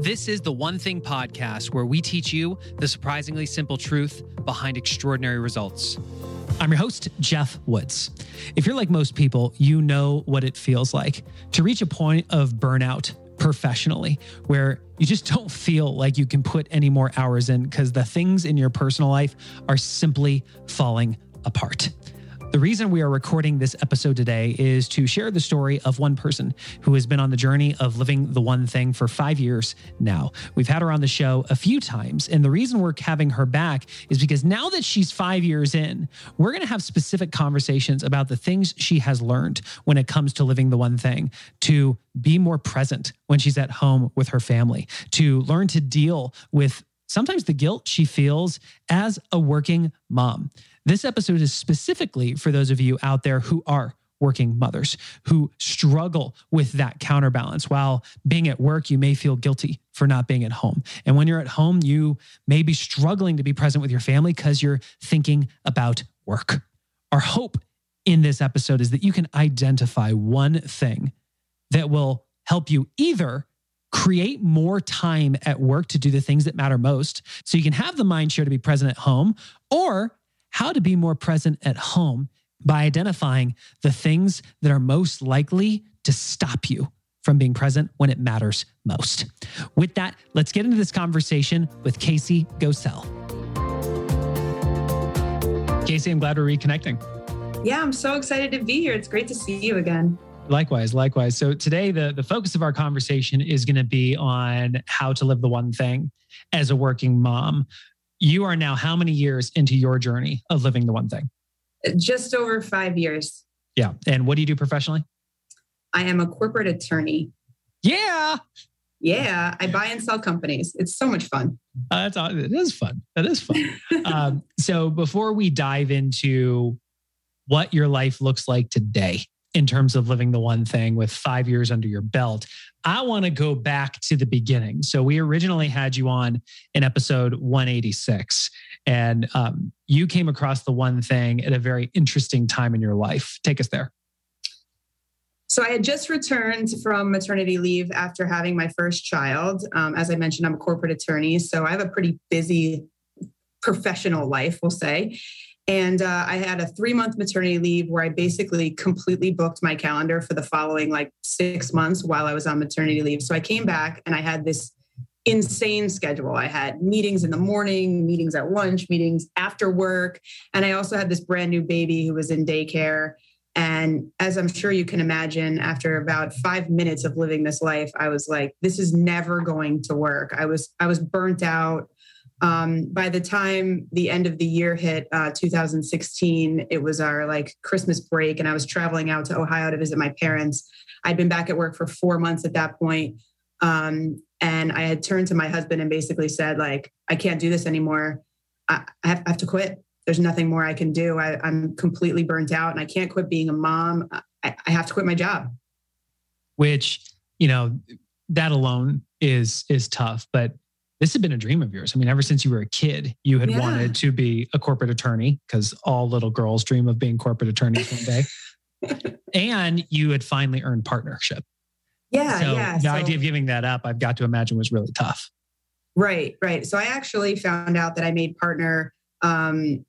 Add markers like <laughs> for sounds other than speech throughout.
This is the One Thing podcast where we teach you the surprisingly simple truth behind extraordinary results. I'm your host, Geoff Woods. If you're like most people, you know what it feels like to reach a point of burnout professionally where you just don't feel like you can put any more hours in because the things in your personal life are simply falling apart. The reason we are recording this episode today is to share the story of one person who has been on the journey of living the one thing for five years now. We've had her on the show a few times, and the reason we're having her back is because now that she's five years in, we're going to have specific conversations about the things she has learned when it comes to living the one thing to be more present when she's at home with her family, to learn to deal with sometimes the guilt she feels as a working mom. This episode is specifically for those of you out there who are working mothers who struggle with that counterbalance. While being at work, you may feel guilty for not being at home. And when you're at home, you may be struggling to be present with your family because you're thinking about work. Our hope in this episode is that you can identify one thing that will help you either create more time at work to do the things that matter most so you can have the mind share to be present at home or how to be more present at home by identifying the things that are most likely to stop you from being present when it matters most. With that, let's get into this conversation with Casey Gocel. Casey, I'm glad we're reconnecting. Yeah, I'm so excited to be here. It's great to see you again. Likewise, likewise. So today the, the focus of our conversation is going to be on how to live the one thing as a working mom you are now how many years into your journey of living the one thing? Just over five years. Yeah. And what do you do professionally? I am a corporate attorney. Yeah. Yeah. I buy and sell companies. It's so much fun. Uh, that's it is fun. That is fun. um, <laughs> so before we dive into what your life looks like today, in terms of living the one thing with five years under your belt. I want to go back to the beginning. So we originally had you on in episode 186, and um, you came across the one thing at a very interesting time in your life. Take us there. So I had just returned from maternity leave after having my first child. Um, as I mentioned, I'm a corporate attorney, so I have a pretty busy professional life, we'll say. And uh, I had a three month maternity leave where I basically completely booked my calendar for the following like six months while I was on maternity leave. So I came back and I had this insane schedule. I had meetings in the morning, meetings at lunch, meetings after work. And I also had this brand new baby who was in daycare. And as I'm sure you can imagine, after about five minutes of living this life, I was like, this is never going to work. I was, I was burnt out. Um, by the time the end of the year hit, uh, 2016, it was our like Christmas break, and I was traveling out to Ohio to visit my parents. I'd been back at work for four months at that point, um, and I had turned to my husband and basically said, like, I can't do this anymore. I, I, have, I have, to quit. There's nothing more I can do. I, am completely burnt out, and I can't quit being a mom. I, I have to quit my job. Which you know, that alone is is tough, but this had been a dream of yours. I mean, ever since you were a kid, you had yeah. wanted to be a corporate attorney because all little girls dream of being corporate attorneys one day. <laughs> and you had finally earned partnership. Yeah. So yeah. The so, idea of giving that up, I've got to imagine, was really tough. Right. Right. So I actually found out that I made partner um,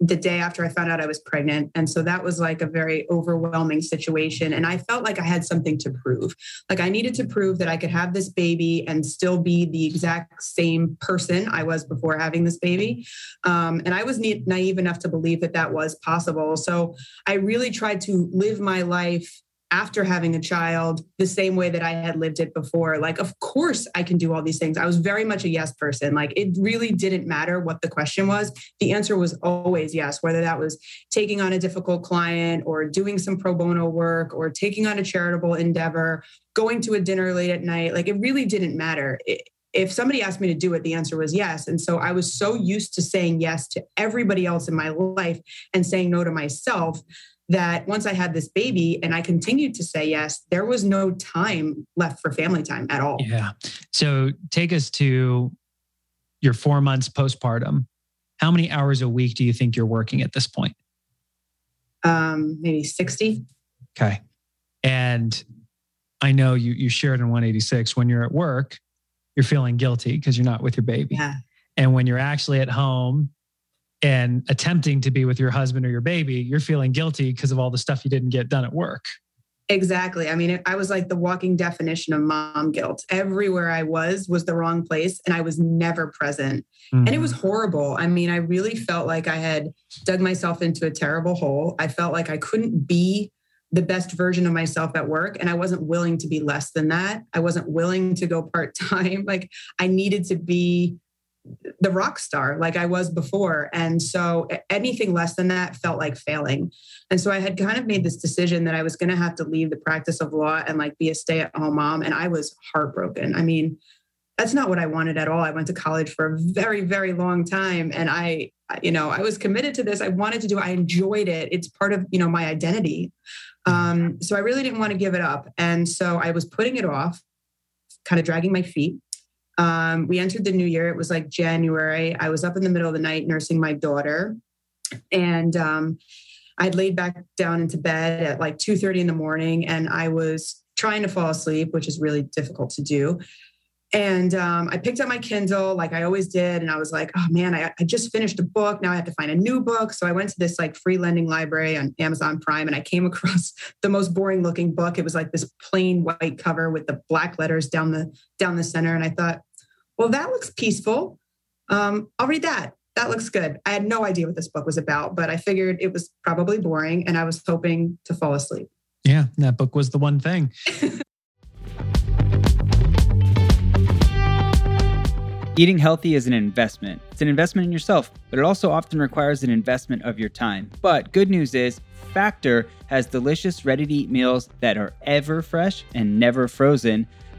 the day after I found out I was pregnant. And so that was like a very overwhelming situation. And I felt like I had something to prove. Like I needed to prove that I could have this baby and still be the exact same person I was before having this baby. Um, and I was naive enough to believe that that was possible. So I really tried to live my life after having a child the same way that I had lived it before. Like, of course, I can do all these things. I was very much a yes person. Like, it really didn't matter what the question was. The answer was always yes, whether that was taking on a difficult client or doing some pro bono work or taking on a charitable endeavor, going to a dinner late at night. Like, it really didn't matter. It, if somebody asked me to do it, the answer was yes. And so I was so used to saying yes to everybody else in my life and saying no to myself that once I had this baby and I continued to say yes, there was no time left for family time at all. Yeah. So take us to your four months postpartum. How many hours a week do you think you're working at this point? Um, maybe 60. Okay. And I know you you shared in 186 when you're at work, you're feeling guilty because you're not with your baby. Yeah. And when you're actually at home and attempting to be with your husband or your baby, you're feeling guilty because of all the stuff you didn't get done at work. Exactly. I mean, I was like the walking definition of mom guilt. Everywhere I was was the wrong place and I was never present. Mm-hmm. And it was mm. horrible. I mean, I really felt like I had dug myself into a terrible hole. I felt like I couldn't be the best version of myself at work and I wasn't willing to be less than that. I wasn't willing to go part-time. <laughs> Like I needed to be the rock star like I was before. And so anything less than that felt like failing. And so I had kind of made this decision that I was going to have to leave the practice of law and like be a stay at home mom. And I was heartbroken. I mean, that's not what I wanted at all. I went to college for a very, very long time. And I, you know, I was committed to this. I wanted to do, it. I enjoyed it. It's part of, you know, my identity. Um, so I really didn't want to give it up. And so I was putting it off, kind of dragging my feet. Um, we entered the new year. It was like January. I was up in the middle of the night nursing my daughter, and um, I'd laid back down into bed at like two thirty in the morning, and I was trying to fall asleep, which is really difficult to do. And um, I picked up my Kindle like I always did. And I was like, oh man, I, I, just finished a book. Now I have to find a new book. So I went to this like free lending library on Amazon Prime and I came <laughs> across the most boring looking book. It was like this plain white cover with the black letters down the down the center. And I thought, well, that looks peaceful. Um, I'll read that. That looks good. I had no idea what this book was about, but I figured it was probably boring and I was hoping to fall asleep. Yeah, that book was the one thing. <laughs> Eating healthy is an investment. It's an investment in yourself, but it also often requires an investment of your time. But good news is, Factor has delicious, ready to eat meals that are ever fresh and never frozen.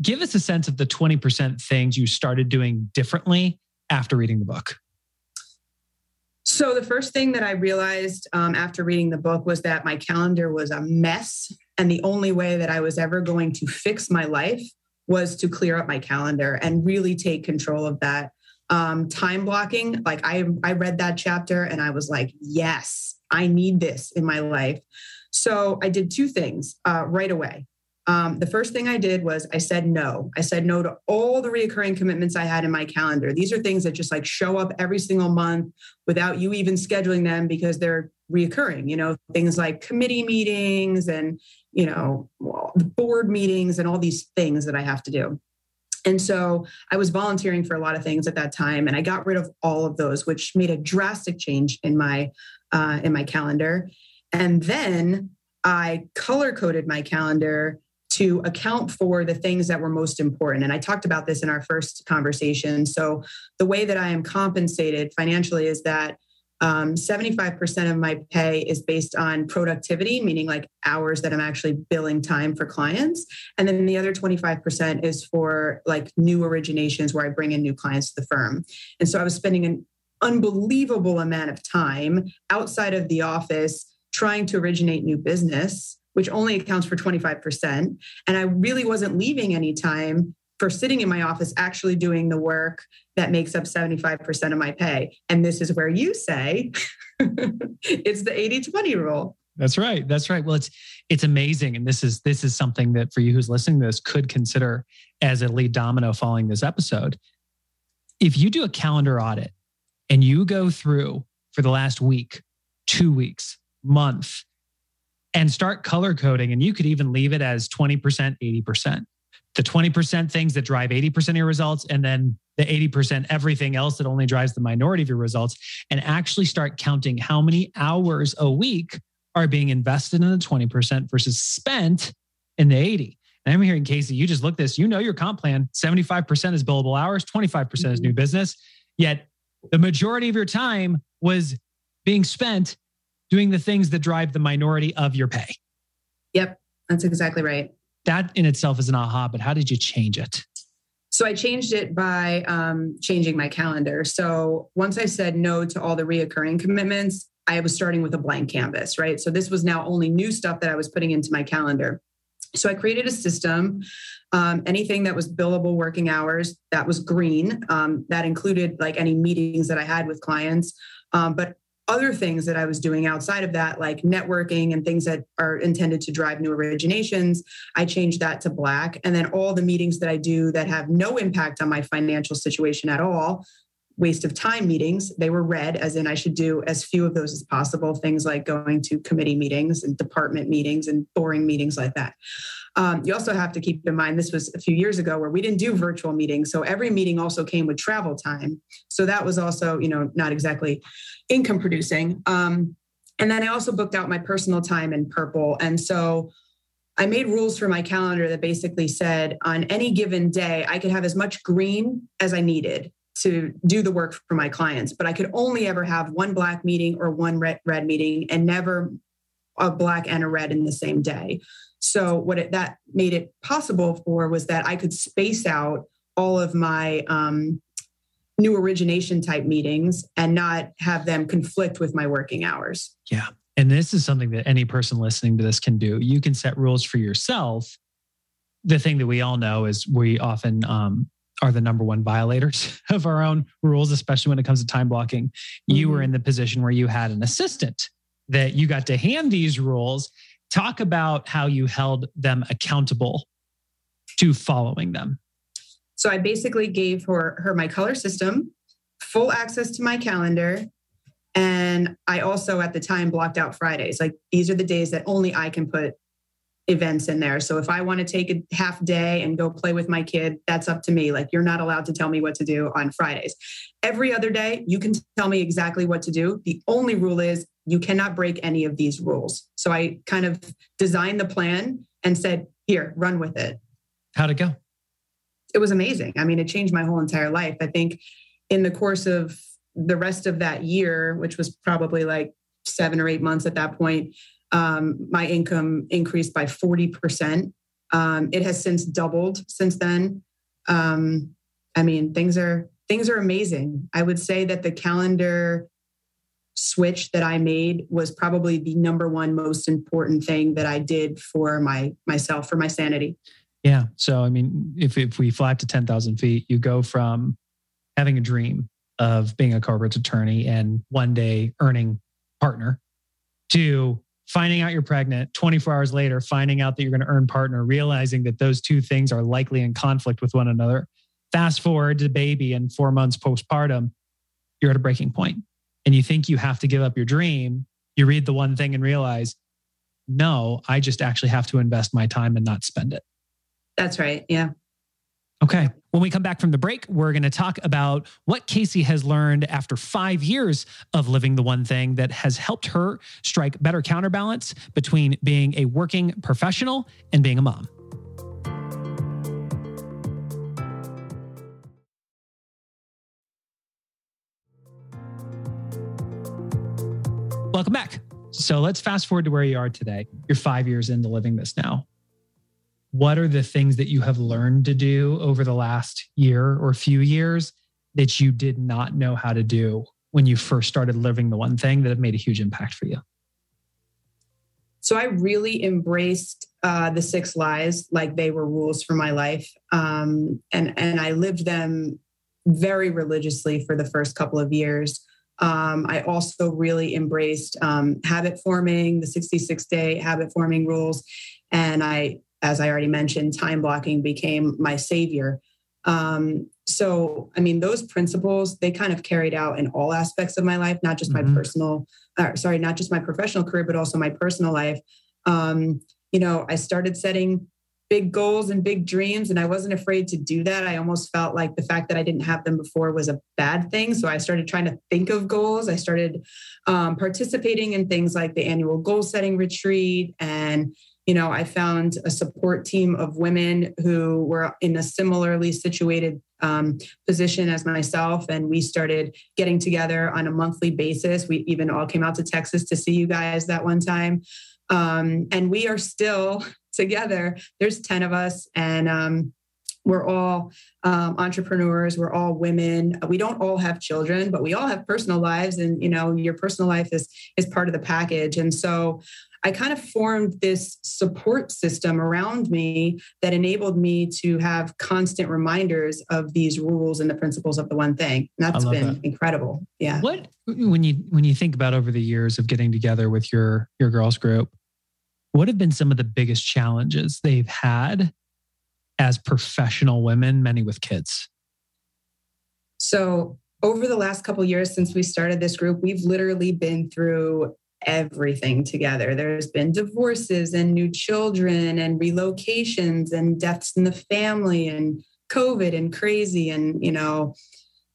Give us a sense of the 20% things you started doing differently after reading the book. So, the first thing that I realized um, after reading the book was that my calendar was a mess. And the only way that I was ever going to fix my life was to clear up my calendar and really take control of that. Um, time blocking, like I, I read that chapter and I was like, yes, I need this in my life. So I did two things uh, right away um, the first thing I did was I said no. I said no to all the reoccurring commitments I had in my calendar. These are things that just like show up every single month without you even scheduling them because they're reoccurring. You know, things like committee meetings and, you know, board meetings and all these things that I have to do. And so I was volunteering for a lot of things at that time, and I got rid of all of those, which made a drastic change in my uh, in my calendar. And then I color coded my calendar to account for the things that were most important. And I talked about this in our first conversation. So, the way that I am compensated financially is that um, 75% of my pay is based on productivity, meaning like hours that I'm actually billing time for clients. And then the other 25% is for like new originations where I bring in new clients to the firm. And so I was spending an unbelievable amount of time outside of the office trying to originate new business which only accounts for 25%. And I really wasn't leaving any time for sitting in my office actually doing the work that makes up 75% of my pay. And this is where you say <laughs> it's the 80-20 rule. That's right. That's right. Well, it's it's amazing. And this is this is something that for you who's listening to this could consider as a lead domino following this episode. If you do a calendar audit and you go through for the last week, two weeks, month, and start color coding. And you could even leave it as 20%, 80%. The 20% things that drive 80% of your results, and then the 80% everything else that only drives the minority of your results, and actually start counting how many hours a week are being invested in the 20% versus spent in the 80. And I'm hearing Casey, you just look this, you know your comp plan, 75% is billable hours, 25% mm-hmm. is new mm-hmm. business. Yet the majority of your time was being spent doing the things that drive the minority of your pay. Yep, that's exactly right. That in itself is an aha, but how did you change it? So I changed it by um, changing my calendar. So once I said no to all the reoccurring commitments, I was starting with a blank canvas, right? So this was now only new stuff that I was putting into my calendar. So I created a system. Um, anything that was billable working hours that was green. Um, that included like any meetings that I had with clients, um, but other things that I was doing outside of that, like networking and things that are intended to drive new originations, I changed that to black. And then all the meetings that I do that have no impact on my financial situation at all, waste of time meetings, they were red, as in I should do as few of those as possible. Things like going to committee meetings and department meetings and boring meetings like that. Um, you also have to keep in mind this was a few years ago where we didn't do virtual meetings, so every meeting also came with travel time. So that was also, you know, not exactly income producing. Um, and then I also booked out my personal time in purple, and so I made rules for my calendar that basically said on any given day I could have as much green as I needed to do the work for my clients, but I could only ever have one black meeting or one red, red meeting and never a black and a red in the same day. So what it, that made it possible for was that I could space out all of my um, new origination type meetings and not have them conflict with my working hours. Yeah. And this is something that any person listening to this can do. You can set rules for yourself. The thing that we all know is we often um, are the number one violators <laughs> of our own rules, especially when it comes to time blocking. Mm-hmm. You were mm-hmm. in the position where you had an assistant that you got to hand these rules. Talk about how you held them accountable to following them. So I basically gave her, her my color system, full access to my calendar. And I also at the time blocked out Fridays. Like these are the days that only I can put events in there. So if I want to take a half day and go play with my kid, that's up to me. Like you're not allowed to tell me what to do on Fridays. Every other day, you can tell me exactly what to do. The only rule is you cannot break any of these rules. So I kind of designed the plan and said, here, run with it. How'd it go? It was amazing. I mean, it changed my whole entire life. I think in the course of the rest of that year, which was probably like seven or eight months at that point, um, my income increased by 40%. Um, it has since doubled since then. Um, I mean, things are things are amazing. I would say that the calendar switch that I made was probably the number one most important thing that I did for my myself for my sanity. Yeah. So I mean, if if we fly to ten thousand feet, you go from having a dream of being a corporate attorney and one day earning partner to finding out you're pregnant 24 hours later finding out that you're going to earn partner realizing that those two things are likely in conflict with one another. Fast forward to baby and four months postpartum you're at a breaking point and you think you have to give up your dream. You read the one thing and realize no i just actually have to invest my time and not spend it. That's right yeah Okay. When we come back from the break, we're going to talk about what Casey has learned after five years of living the one thing that has helped her strike better counterbalance between being a working professional and being a mom. Welcome back. So let's fast forward to where you are today. You're five years into living this now what are the things that you have learned to do over the last year or few years that you did not know how to do when you first started living the one thing that have made a huge impact for you? So I really embraced uh, the six lies like they were rules for my life, um, and and I lived them very religiously for the first couple of years. Um, I also really embraced um, habit forming, the 66 day habit forming rules, and I as I already mentioned, time blocking became my savior. Um, so, I mean, those principles they kind of carried out in all aspects of my life, not just mm-hmm. my personal, uh, sorry, not just my professional career, but also my personal life. Um, you know, I started setting big goals and big dreams and i wasn't afraid to do that i almost felt like the fact that i didn't have them before was a bad thing so i started trying to think of goals i started um, participating in things like the annual goal setting retreat and you know i found a support team of women who were in a similarly situated um, position as myself and we started getting together on a monthly basis we even all came out to texas to see you guys that one time um, and we are still <laughs> together. There's 10 of us, and um, we're all um, entrepreneurs. We're all women. We don't all have children, but we all have personal lives, and you know, your personal life is is part of the package. And so, I kind of formed this support system around me that enabled me to have constant reminders of these rules and the principles of the one thing. And that's been that. incredible. Yeah. What when you when you think about over the years of getting together with your your girls group, what have been some of the biggest challenges they've had as professional women, many with kids? So, over the last couple years since we started this group, we've literally been through everything together. There's been divorces and new children and relocations and deaths in the family and COVID and crazy and, you know,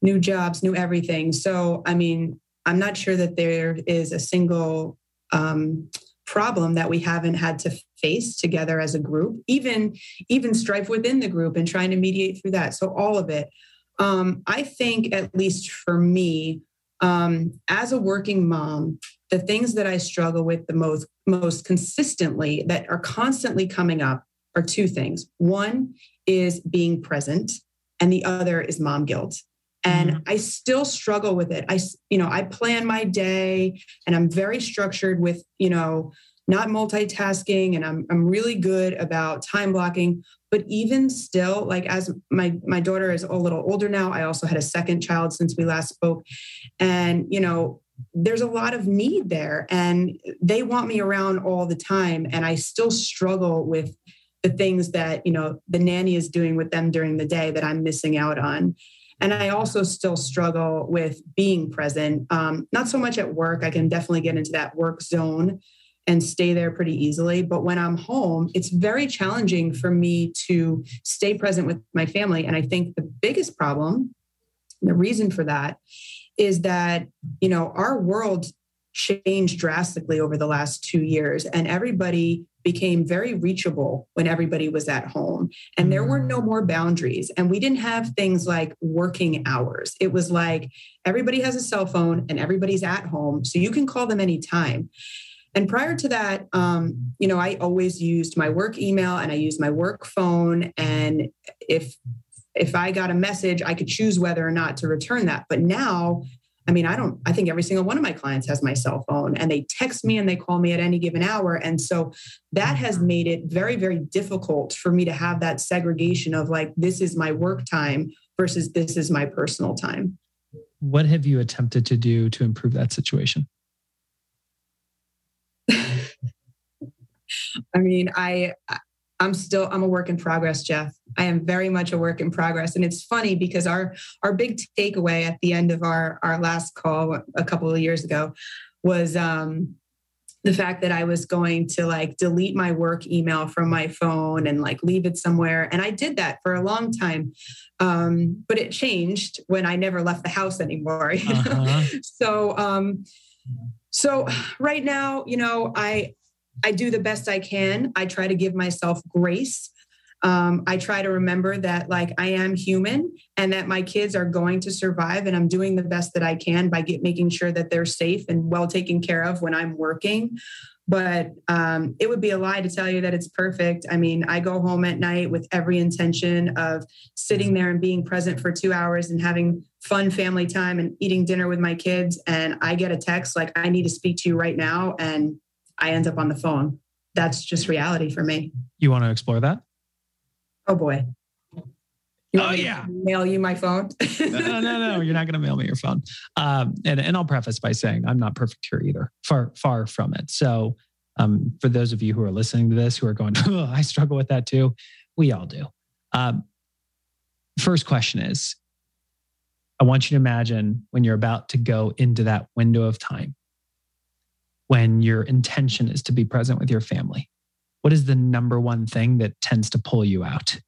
new jobs, new everything. So, I mean, I'm not sure that there is a single um, problem that we haven't had to face together as a group even even strife within the group and trying to mediate through that. So all of it. Um, i think at least for me um, as a working mom the things that i struggle with the most most consistently that are constantly coming up are two things. One is being present and the other is mom guilt and mm-hmm. i still struggle with it. I you know i plan my day and i'm very structured with you know not multitasking and i'm i'm really good about time blocking. But even still like as my my daughter is a little older now i also had a second child since we last spoke. And you know there's a lot of need there and they want me around all the time. And i still struggle with the things that you know the nanny is doing with them during the day that i'm missing out on and I also still struggle with being present. Um, not so much at work. I can definitely get into that work zone and stay there pretty easily. But when I'm home, it's very challenging for me to stay present with my family. And I think the biggest problem, the reason for that, is that, you know, our world changed drastically over the last two years and everybody became very reachable when everybody was at home and there were no mm. more boundaries and we didn't have things like working hours. It was like everybody has a cell phone and everybody's at home so you can call them anytime. And prior to that um, you know i always used my work email and i used my work phone and if if i got a message i could choose whether or not to return that. But now I mean, I don't, I think every single one of my clients has my cell phone and they text me and they call me at any given hour. And so that has mm-hmm. made it very, very difficult for me to have that segregation of like, this is my work time versus this is my personal time. What have you attempted to do to improve that situation? <laughs> I mean, I I'm still I'm a work in progress, Geoff. I am very much a work in progress, and it's funny because our our big takeaway at the end of our our last call a couple of years ago was um, the fact that I was going to like delete my work email from my phone and like leave it somewhere, and I did that for a long time, um, but it changed when I never left the house anymore. Uh-huh. <laughs> so. Um, so right now, you know, I I do the best I can. I try to give myself grace. Um, I try to remember that, like, I am human and that my kids are going to survive, and I'm doing the best that I can by get, making sure that they're safe and well taken care of when I'm working. But um, it would be a lie to tell you that it's perfect. I mean, I go home at night with every intention of sitting there and being present for two hours and having fun family time and eating dinner with my kids. And I get a text like, I need to speak to you right now. And I end up on the phone. That's just reality for me. You want to explore that? Oh boy. You oh yeah. mail you my phone? <laughs> no, no, no, no. You're not going to mail me your phone. Um, and and I'll preface by saying I'm not perfect here either. Far far from it. So um, for those of you who are listening to this who are going, <laughs> oh, I struggle with that too. We all do. Um, first question is, I want you to imagine when you're about to go into that window of time when your intention is to be present with your family. what is the number one thing that tends to pull you out?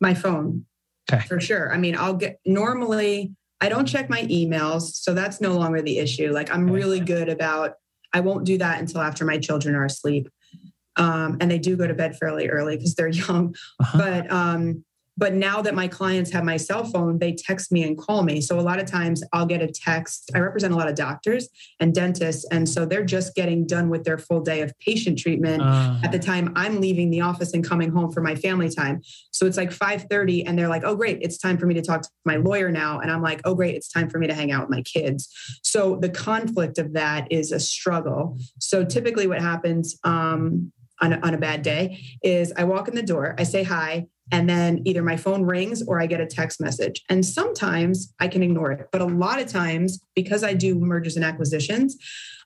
My phone. Okay. For sure. I mean, I'll get normally I don't check my emails, so that's no longer the issue. Like I'm really good about I won't do that until after my children are asleep. Um, and they do go to bed fairly early because they're <laughs> young. Uh-huh. But um, but now that my clients have my cell phone, they text me and call me. So a lot of times I'll get a text. I represent a lot of doctors and dentists. And so they're just getting done with their full day of patient treatment uh. at the time I'm leaving the office and coming home for my family time. So it's like 5:30 and they're like, "Oh great, it's time for me to talk to my lawyer now." And I'm like, "Oh great, it's time for me to hang out with my kids." So the conflict of that is a struggle. So typically what happens um, on, a, on a bad day is I walk in the door, I say hi, and then either my phone rings or I get a text message. And sometimes I can ignore it. But a lot of times, because I do mergers and acquisitions,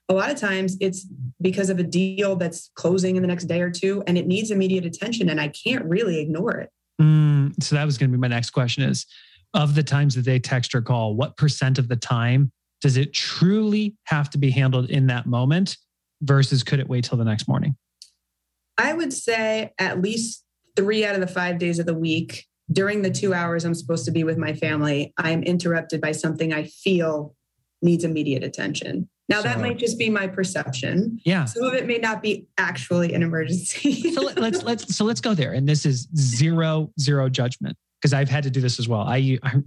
a lot of times it's because of a deal that's closing in the next day or two and it needs immediate attention and I can't really ignore it. Mm, so that was going to be my next question is of the times that they text or call, what percent of the time does it truly have to be handled in that moment versus could it wait till the next morning? I would say at least three out of the five days of the week, during the two hours I'm supposed to be with my family, I'm interrupted by something I feel needs immediate attention. Now so, that might just be my perception. Yeah. Some of it may not be actually an emergency. <laughs> so let, us let's so let's go there. And this is zero zero judgment because I've had to do this as well. I, I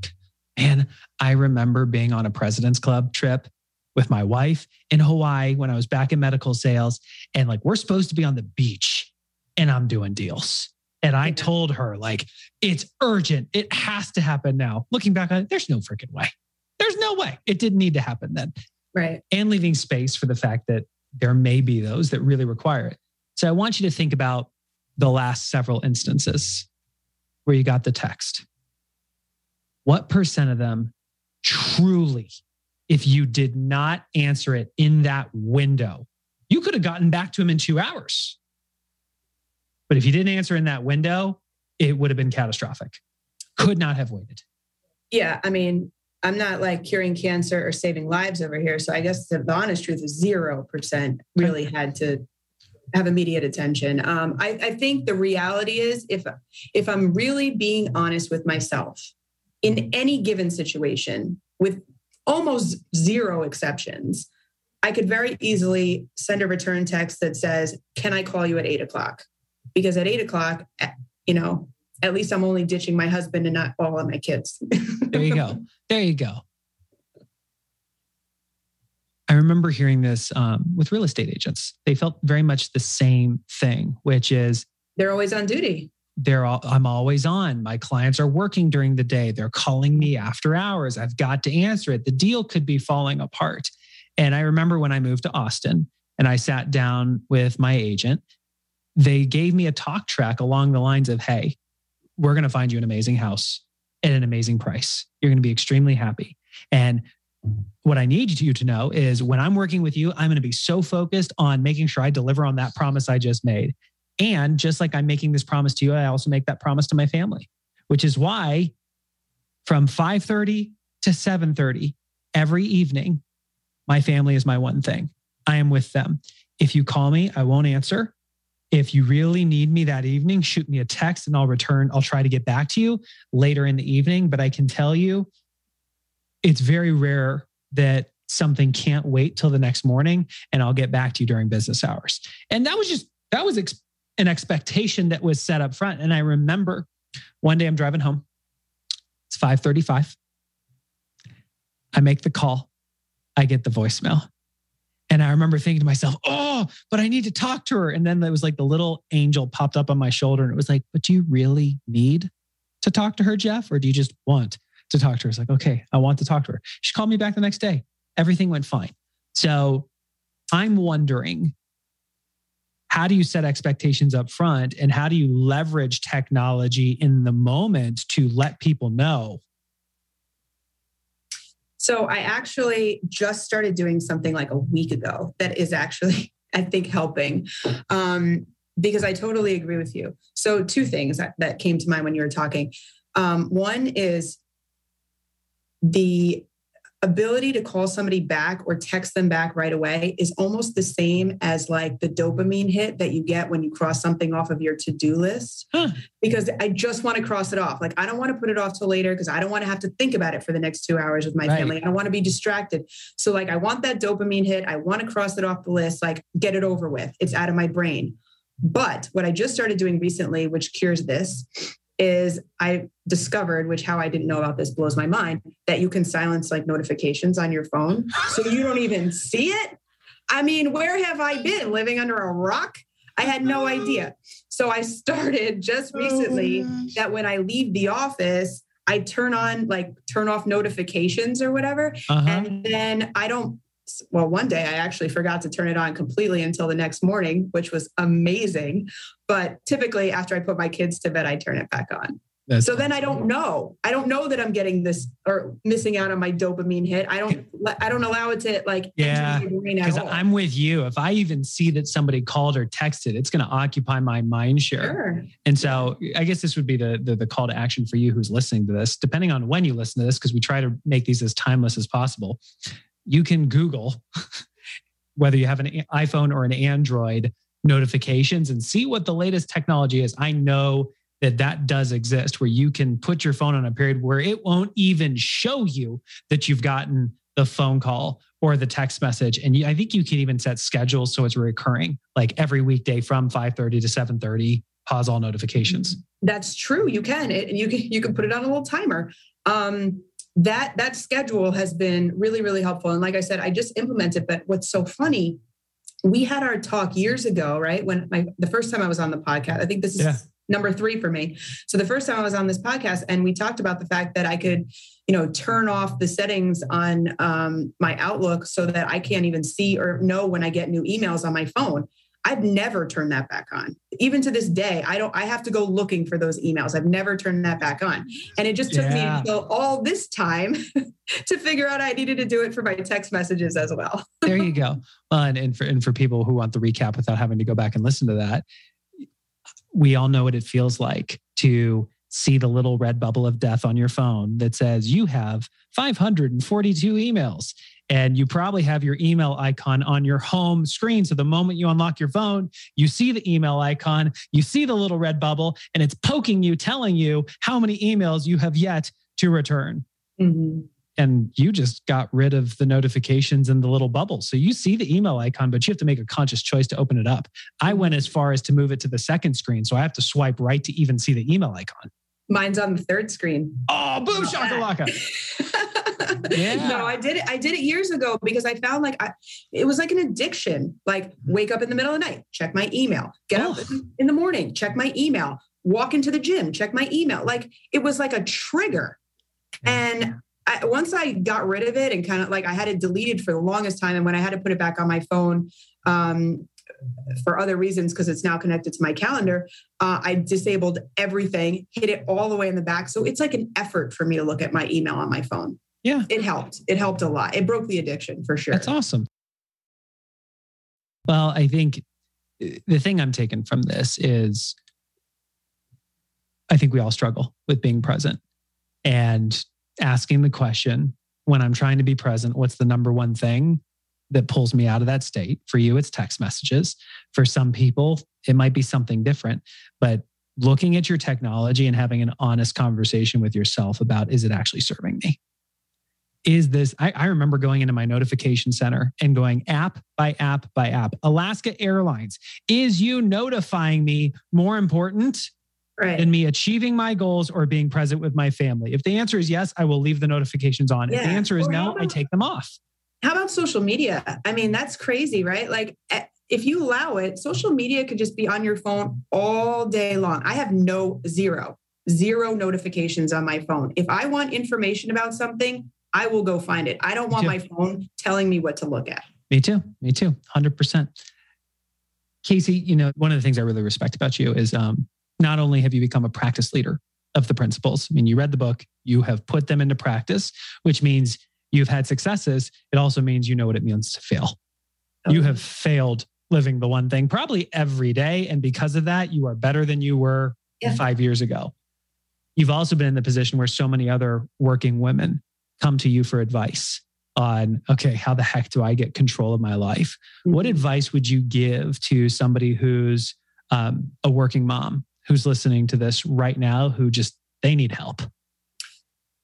man, I remember being on a President's Club trip with my wife in Hawaii when I was back in medical sales, and like we're supposed to be on the beach, and I'm doing deals. And I told her, like, it's urgent. It has to happen now. Looking back on it, there's no freaking way. There's no way. It didn't need to happen then. Right. And leaving space for the fact that there may be those that really require it. So I want you to think about the last several instances where you got the text. What percent of them truly, if you did not answer it in that window, you could have gotten back to him in two hours. But if you didn't answer in that window, it would have been catastrophic. Could not have waited. Yeah. I mean, I'm not like curing cancer or saving lives over here. So I guess the, honest truth is 0% really had to have immediate attention. Um, I, I think the reality is if if I'm really being honest with myself in any given situation, with almost zero exceptions, I could very easily send a return text that says, "Can I call you at eight o'clock?" Because at eight o'clock, you know, at least I'm only ditching my husband and not all of my kids. <laughs> there you go. There you go. I remember hearing this um, with real estate agents. They felt very much the same thing, which is they're always on duty. They're all, I'm always on. My clients are working during the day. They're calling me after hours. I've got to answer it. The deal could be falling apart. And I remember when I moved to Austin and I sat down with my agent they gave me a talk track along the lines of, hey, we're going to find you an amazing house at an amazing price. You're going to be extremely happy. And what I need you to know is when I'm working with you, I'm going to be so focused on making sure I deliver on that promise I just made. And just like I'm making this promise to you, I also make that promise to my family, which is why from 5:30 to 7:30 every evening, my family is my one thing. I am with them. If you call me, I won't answer. If you really need me that evening, shoot me a text and I'll return. I'll try to get back to you later in the evening. But I can tell you, it's very rare that something can't wait till the next morning and I'll get back to you during business hours. And that was just, that was ex- an expectation that was set up front. And I remember one day I'm driving home. It's 535. I make the call. I get the voicemail. And I remember thinking to myself, oh, but I need to talk to her. And then there was like the little angel popped up on my shoulder and it was like, but do you really need to talk to her, Geoff? Or do you just want to talk to her? It's like, okay, I want to talk to her. She called me back the next day. Everything went fine. So I'm wondering how do you set expectations up front and how do you leverage technology in the moment to let people know so I actually just started doing something like a week ago that is actually, <laughs> I think, helping. Um, because I totally agree with you. So, two things that, that came to mind when you were talking. Um, one is the ability to call somebody back or text them back right away is almost the same as like the dopamine hit that you get when you cross something off of your to-do list. Huh. because i just want to cross it off. Like i don't want to put it off till later because i don't want to have to think about it for the next two hours with my right. family. I don't want to be distracted. So like i want that dopamine hit. I want to cross it off the list. Like get it over with. It's out of my brain. But what i just started doing recently which cures this is I discovered, which how I didn't know about this blows my mind, that you can silence like notifications on your phone. So you don't even see it. I mean, where have I been? Living under a rock? I had no idea. So I started just recently oh that when I leave the office, I turn on like turn off notifications or whatever. Uh-huh. And then I don't well, one day I actually forgot to turn it on completely until the next morning, which was amazing. But typically, after I put my kids to bed, I turn it back on. That's so then I don't know. I don't know that I'm getting this or missing out on my dopamine hit. I don't. I don't allow it to like. Yeah, because I'm with you. If I even see that somebody called or texted, it's going to occupy my mind share. Sure. And so I guess this would be the, the the call to action for you who's listening to this. Depending on when you listen to this, because we try to make these as timeless as possible you can Google <laughs> whether you have an iPhone or an Android notifications and see what the latest technology is. I know that that does exist where you can put your phone on a period where it won't even show you that you've gotten the phone call or the text message. And i think you can even set schedules so it's recurring like every weekday from 5.30 to 7.30 pause all notifications. That's true. You can. It, you can you can put it on a little timer. Um, that that schedule has been really really helpful. And like i said i just implemented but what's so funny we had our talk years ago right? When my the first time i was on the podcast i think this is yeah. number three for me. So the first time i was on this podcast and we talked about the fact that i could you know turn off the settings on um, my outlook so that i can't even see or know when i get new emails on my phone I've never turned that back on. Even to this day, I don't I have to go looking for those emails. I've never turned that back on. And it just took yeah. me until all this time <laughs> to figure out I needed to do it for my text messages as well. <laughs> there you go. And, and for and for people who want the recap without having to go back and listen to that, we all know what it feels like to see the little red bubble of death on your phone that says you have 542 emails and you probably have your email icon on your home screen. So the moment you unlock your phone, you see the email icon, you see the little red bubble, and it's poking you, telling you how many emails you have yet to return. Mm-hmm. And you just got rid of the notifications and the little bubble. So you see the email icon, but you have to make a conscious choice to open it up. I went as far as to move it to the second screen. So I have to swipe right to even see the email icon. Mine's on the third screen. Oh, boom, shakalaka. <laughs> yeah. No, I did it. I did it years ago because I found like I, it was like an addiction. Like wake up in the middle of the night, check my email. Get oh. up in the morning, check my email. Walk into the gym, check my email. Like it was like a trigger. And I, once I got rid of it and kind of like I had it deleted for the longest time, and when I had to put it back on my phone, um, for other reasons because it's now connected to my calendar uh, i disabled everything hit it all the way in the back. So it's like an effort for me to look at my email on my phone. Yeah. It helped. It helped a lot. It broke the addiction for sure. That's awesome. Well i think the thing i'm taking from this is i think we all struggle with being present and asking the question when i'm trying to be present what's the number one thing that pulls me out of that state. For you, it's text messages. For some people, it might be something different. But looking at your technology and having an honest conversation with yourself about is it actually serving me? Is this, I, I remember going into my notification center and going app by app by app. Alaska Airlines, is you notifying me more important right. than me achieving my goals or being present with my family? If the answer is yes, I will leave the notifications on. Yeah. If the answer is or no, I take them off. How about social media? I mean, that's crazy, right? Like, eh, if you allow it, social media could just be on your phone all day long. I have no zero, zero notifications on my phone. If I want information about something, I will go find it. I don't want my phone telling me what to look at. Me too. Me too. 100%. Casey, you know, one of the things I really respect about you is um, not only have you become a practice leader of the principles, I mean, you read the book, you have put them into practice, which means you've had successes, it also means you know what it means to fail. Okay. You have failed living the one thing probably every day. And because of that, you are better than you were yeah. five years ago. You've also been in the position where so many other working women come to you for advice on, okay, how the heck do I get control of my life? Mm-hmm. What advice would you give to somebody who's um, a working mom who's listening to this right now who just they need help?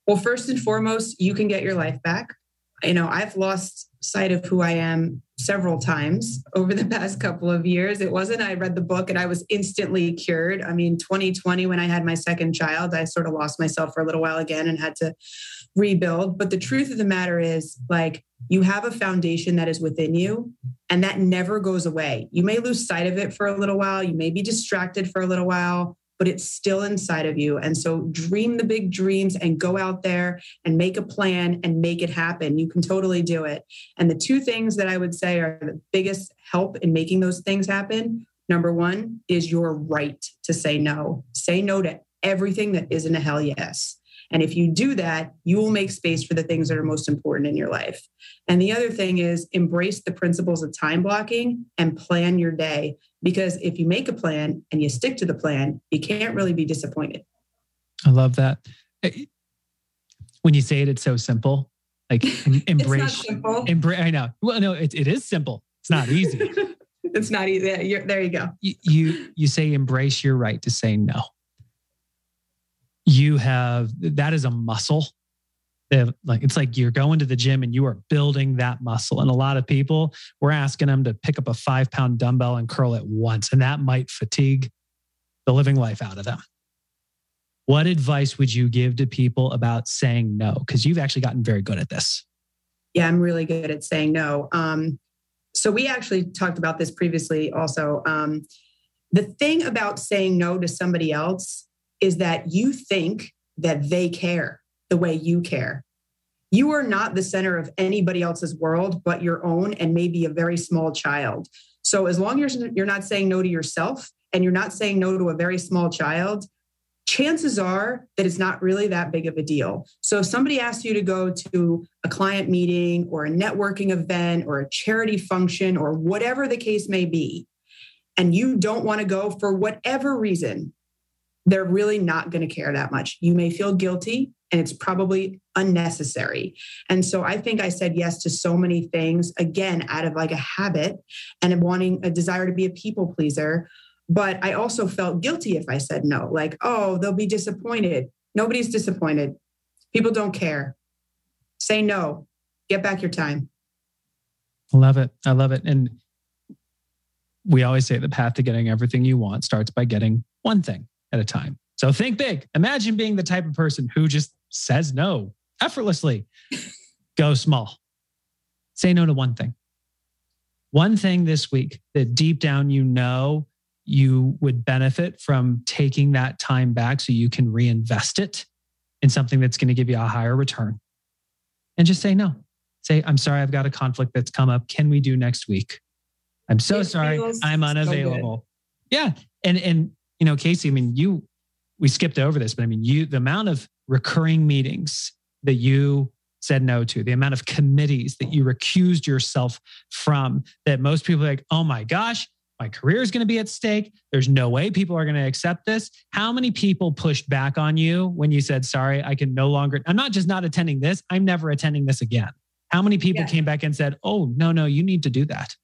Well, first and foremost, you can get your life back. You know, I've lost sight of who I am several times over the <laughs> past couple of years. It wasn't I read the book and I was instantly cured. I mean, 2020, when I had my second child, I sort of lost myself for a little while again and had to rebuild. But the truth of the matter is, like, you have a foundation that is within you and that never goes away. You may lose sight of it for a little while, you may be distracted for a little while, but it's still inside of you. And so dream the big dreams and go out there and make a plan and make it happen. You can totally do it. And the two things that I would say are the biggest help in making those things happen. Number one is your right to say no. Say no to everything that isn't a hell yes. And if you do that, you will make space for the things that are most important in your life. And the other thing is embrace the principles of time blocking and plan your day. Because if you make a plan and you stick to the plan, you can't really be disappointed. I love that. Eh, when you say it, it's so simple. Like <laughs> embrace. embrace. I know. Well, no, it, it is simple. It's not easy. <laughs> it's not easy. You're, there you go. You, you you say embrace your right to say no. You have that is a muscle like it's like you're going to the gym and you are building that muscle. And a lot of people, we're asking them to pick up a five pound dumbbell and curl it once, and that might fatigue the living life out of them. What advice would you give to people about saying no? Because you've actually gotten very good at this. Yeah, I'm really good at saying no. Um, so we actually talked about this previously also. Um, the thing about saying no to somebody else is that you think that they care the way you care. You are not the center of anybody else's world but your own and maybe a very small child. So as long as you're not saying no to yourself and you're not saying no to a very small child, chances are that it's not really that big of a deal. So if somebody asks you to go to a client meeting or a networking event or a charity function or whatever the case may be, and you don't want to go for whatever reason, they're really not going to care that much. You may feel guilty and it's probably unnecessary. And so I think I said yes to so many things, again, out of like a habit and wanting a desire to be a people pleaser. But I also felt guilty if I said no, like, oh, they'll be disappointed. Nobody's disappointed. People don't care. Say no, get back your time. I love it. I love it. And we always say the path to getting everything you want starts by getting one thing at a time. So think big. Imagine being the type of person who just says no effortlessly. <laughs> Go small. Say no to one thing. One thing this week that deep down you know you would benefit from taking that time back so you can reinvest it in something that's going to give you a higher return. And just say no. Say, I'm sorry, I've got a conflict that's come up. Can we do next week? I'm so it sorry. I'm unavailable. So yeah. And and you know, Casey, I mean, you we skipped over this, but I mean, you the amount of recurring meetings that you said no to, the amount of committees that you recused yourself from, that most people are like, oh my gosh, my career is going to be at stake. There's no way people are going to accept this. How many people pushed back on you when you said, sorry, I can no longer, I'm not just not attending this, I'm never attending this again? How many people yeah. came back and said, oh, no, no, you need to do that?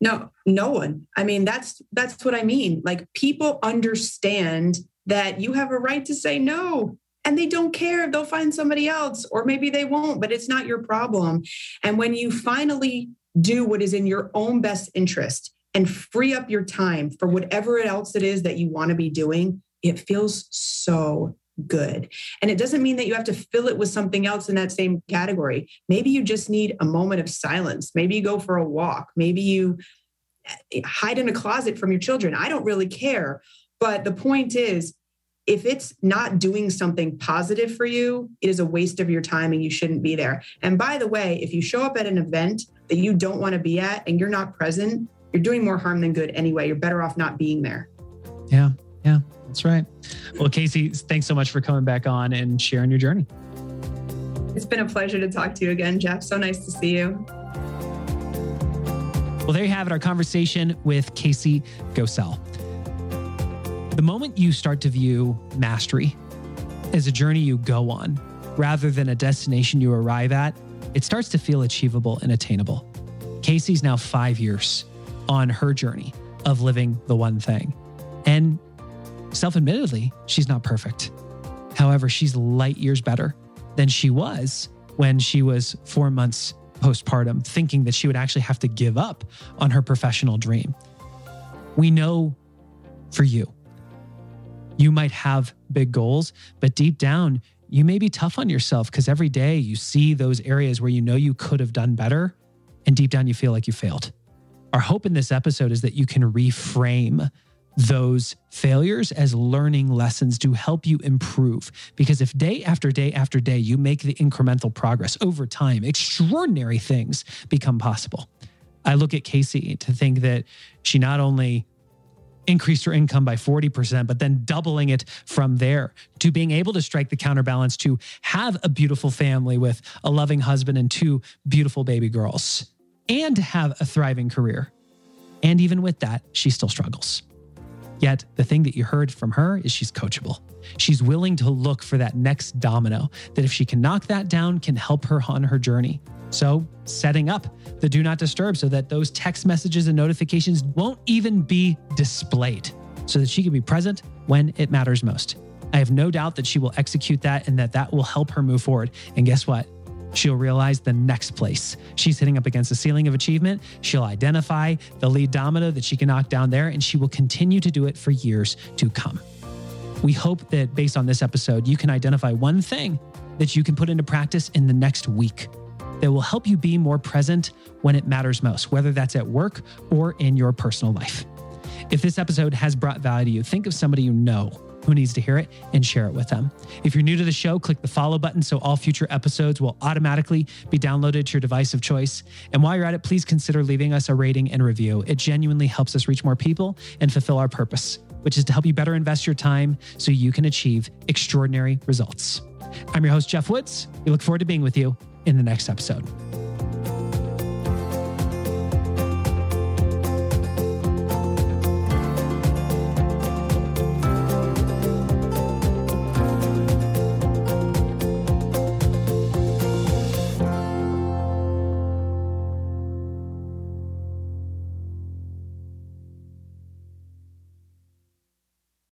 No, no one. I mean, that's that's what I mean. Like people understand that you have a right to say no and they don't care. They'll find somebody else, or maybe they won't, but it's not your problem. And when you finally do what is in your own best interest and free up your time for whatever else it is that you want to be doing, it feels so good. And it doesn't mean that you have to fill it with something else in that same category. Maybe you just need a moment of silence. Maybe you go for a walk. Maybe you eh, hide in a closet from your children. I don't really care. But the point is, if it's not doing something positive for you, it is a waste of your time and you shouldn't be there. And by the way, if you show up at an event that you don't want to be at and you're not present, you're doing more harm than good anyway. You're better off not being there. Yeah. Yeah. That's right. Well, Casey, thanks so much for coming back on and sharing your journey. It's been a pleasure to talk to you again, Geoff. So nice to see you. Well, there you have it, our conversation with Casey Gocel. The moment you start to view mastery as a journey you go on rather than a destination you arrive at, it starts to feel achievable and attainable. Casey's now five years on her journey of living the one thing. And self admittedly, she's not perfect. However, she's light years better than she was when she was four months postpartum, thinking that she would actually have to give up on her professional dream. We know for you, you might have big goals, but deep down, you may be tough on yourself because every day you see those areas where you know you could have done better, and deep down you feel like you failed. Our hope in this episode is that you can reframe those failures as learning lessons to help you improve. Because if day after day after day you make the incremental progress over time, extraordinary things become possible. I look at Casey to think that she not only increased her income by 40%, but then doubling it from there to being able to strike the counterbalance to have a beautiful family with a loving husband and two beautiful baby girls and to have a thriving career. And even with that, she still struggles. Yet the thing that you heard from her is she's coachable. She's willing to look for that next domino that if she can knock that down can help her on her journey. So, setting up the do not disturb so that those text messages and notifications won't even be displayed so that she can be present when it matters most. I have no doubt that she will execute that and that that will help her move forward. And guess what? She'll realize the next place she's hitting up against the ceiling of achievement. She'll identify the lead domino that she can knock down there, and she will continue to do it for years to come. We hope that based on this episode, you can identify one thing that you can put into practice in the next week that will help you be more present when it matters most, whether that's at work or in your personal life. If this episode has brought value to you, think of somebody you know who needs to hear it and share it with them. If you're new to the show, click the follow button so all future episodes will automatically be downloaded to your device of choice. And while you're at it, please consider leaving us a rating and review. It genuinely helps us reach more people and fulfill our purpose, which is to help you better invest your time so you can achieve extraordinary results. I'm your host, Geoff Woods. We look forward to being with you in the next episode.